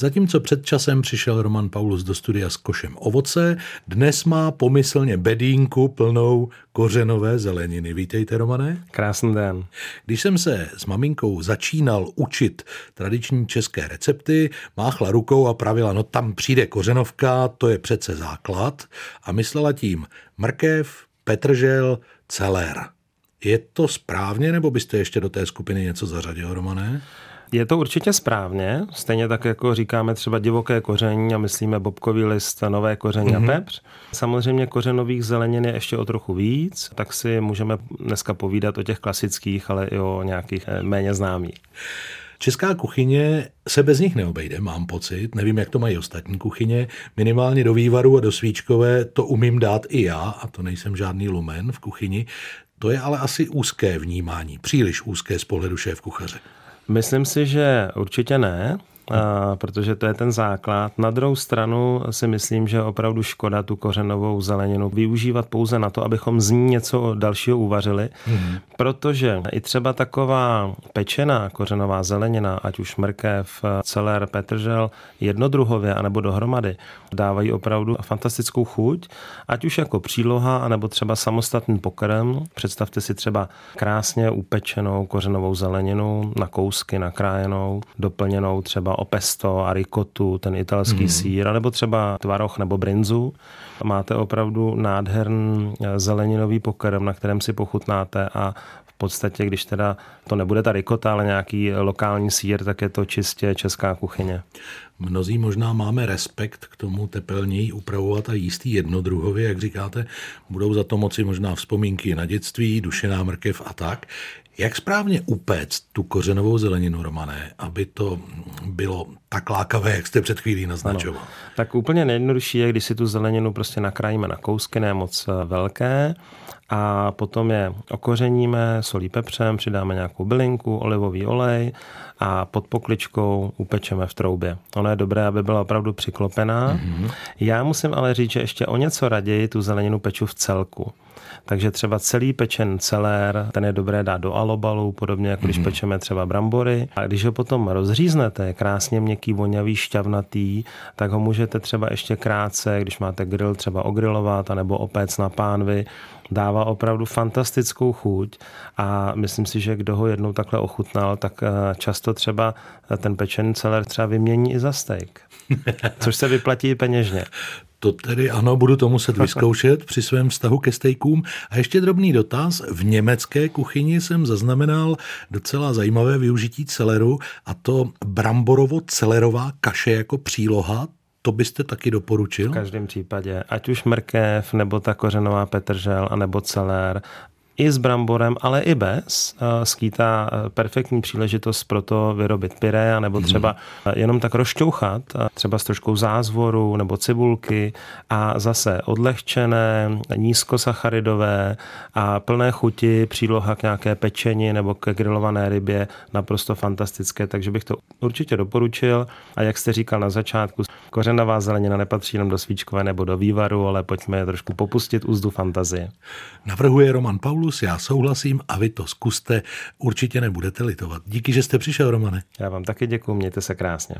Zatímco před časem přišel Roman Paulus do studia s košem ovoce, dnes má pomyslně bedínku plnou kořenové zeleniny. Vítejte, Romane. Krásný den. Když jsem se s maminkou začínal učit tradiční české recepty, máchla rukou a pravila, no tam přijde kořenovka, to je přece základ. A myslela tím mrkev, petržel, celer. Je to správně, nebo byste ještě do té skupiny něco zařadil, Romané? Je to určitě správně, stejně tak jako říkáme třeba divoké koření a myslíme bobkový list, nové koření mm-hmm. a mhm. pepř. Samozřejmě kořenových zelenin je ještě o trochu víc, tak si můžeme dneska povídat o těch klasických, ale i o nějakých eh, méně známých. Česká kuchyně se bez nich neobejde, mám pocit. Nevím, jak to mají ostatní kuchyně. Minimálně do vývaru a do svíčkové to umím dát i já, a to nejsem žádný lumen v kuchyni. To je ale asi úzké vnímání, příliš úzké z pohledu šéf kuchaře. Myslím si, že určitě ne protože to je ten základ. Na druhou stranu si myslím, že je opravdu škoda tu kořenovou zeleninu využívat pouze na to, abychom z ní něco dalšího uvařili, mm. Protože i třeba taková pečená kořenová zelenina, ať už mrkev, celer, petržel, jednodruhově anebo dohromady, dávají opravdu fantastickou chuť, ať už jako příloha, anebo třeba samostatný pokrm. Představte si třeba krásně upečenou kořenovou zeleninu na kousky nakrájenou, doplněnou třeba o pesto a ricotu, ten italský hmm. sír, nebo třeba tvaroh nebo brinzu. Máte opravdu nádherný zeleninový pokrm, na kterém si pochutnáte a v podstatě, když teda to nebude ta rikota, ale nějaký lokální sír, tak je to čistě česká kuchyně. Mnozí možná máme respekt k tomu tepelněji upravovat a jíst jednodruhově, jak říkáte, budou za to moci možná vzpomínky na dětství, dušená mrkev a tak. Jak správně upéct tu kořenovou zeleninu, Romané, aby to bylo tak lákavé, jak jste před chvílí naznačoval? Ano. Tak úplně nejjednodušší je, když si tu zeleninu prostě nakrájíme na kousky, ne moc eh, velké, a potom je okořeníme solí pepřem, přidáme nějakou bylinku, olivový olej a pod pokličkou upečeme v troubě. Ono je dobré, aby byla opravdu přiklopená. Mm-hmm. Já musím ale říct, že ještě o něco raději tu zeleninu peču v celku. Takže třeba celý pečen celér, ten je dobré dát do alobalu, podobně jako když mm-hmm. pečeme třeba brambory. A když ho potom rozříznete, krásně měkký, vonavý, šťavnatý, tak ho můžete třeba ještě krátce, když máte grill, třeba ogrilovat, nebo opéct na pánvi, dává opravdu fantastickou chuť a myslím si, že kdo ho jednou takhle ochutnal, tak eh, často třeba ten pečený celer třeba vymění i za steak. Což se vyplatí peněžně. To tedy ano, budu to muset vyzkoušet při svém vztahu ke stejkům. A ještě drobný dotaz. V německé kuchyni jsem zaznamenal docela zajímavé využití celeru a to bramborovo-celerová kaše jako příloha. To byste taky doporučil? V každém případě, ať už mrkev, nebo ta kořenová petržel, anebo celér, i s bramborem, ale i bez, eh, skýtá eh, perfektní příležitost pro to vyrobit pyré, nebo mhm. třeba jenom tak rozčouchat, třeba s troškou zázvoru nebo cibulky a zase odlehčené, nízkosacharidové a plné chuti, příloha k nějaké pečení nebo ke grilované rybě, naprosto fantastické, takže bych to určitě doporučil. A jak jste říkal na začátku, kořenová zelenina nepatří jenom do svíčkové nebo do vývaru, ale pojďme je trošku popustit úzdu fantazie. Navrhuje Roman Paulus já souhlasím a vy to zkuste, určitě nebudete litovat. Díky, že jste přišel, Romane. Já vám taky děkuji, mějte se krásně.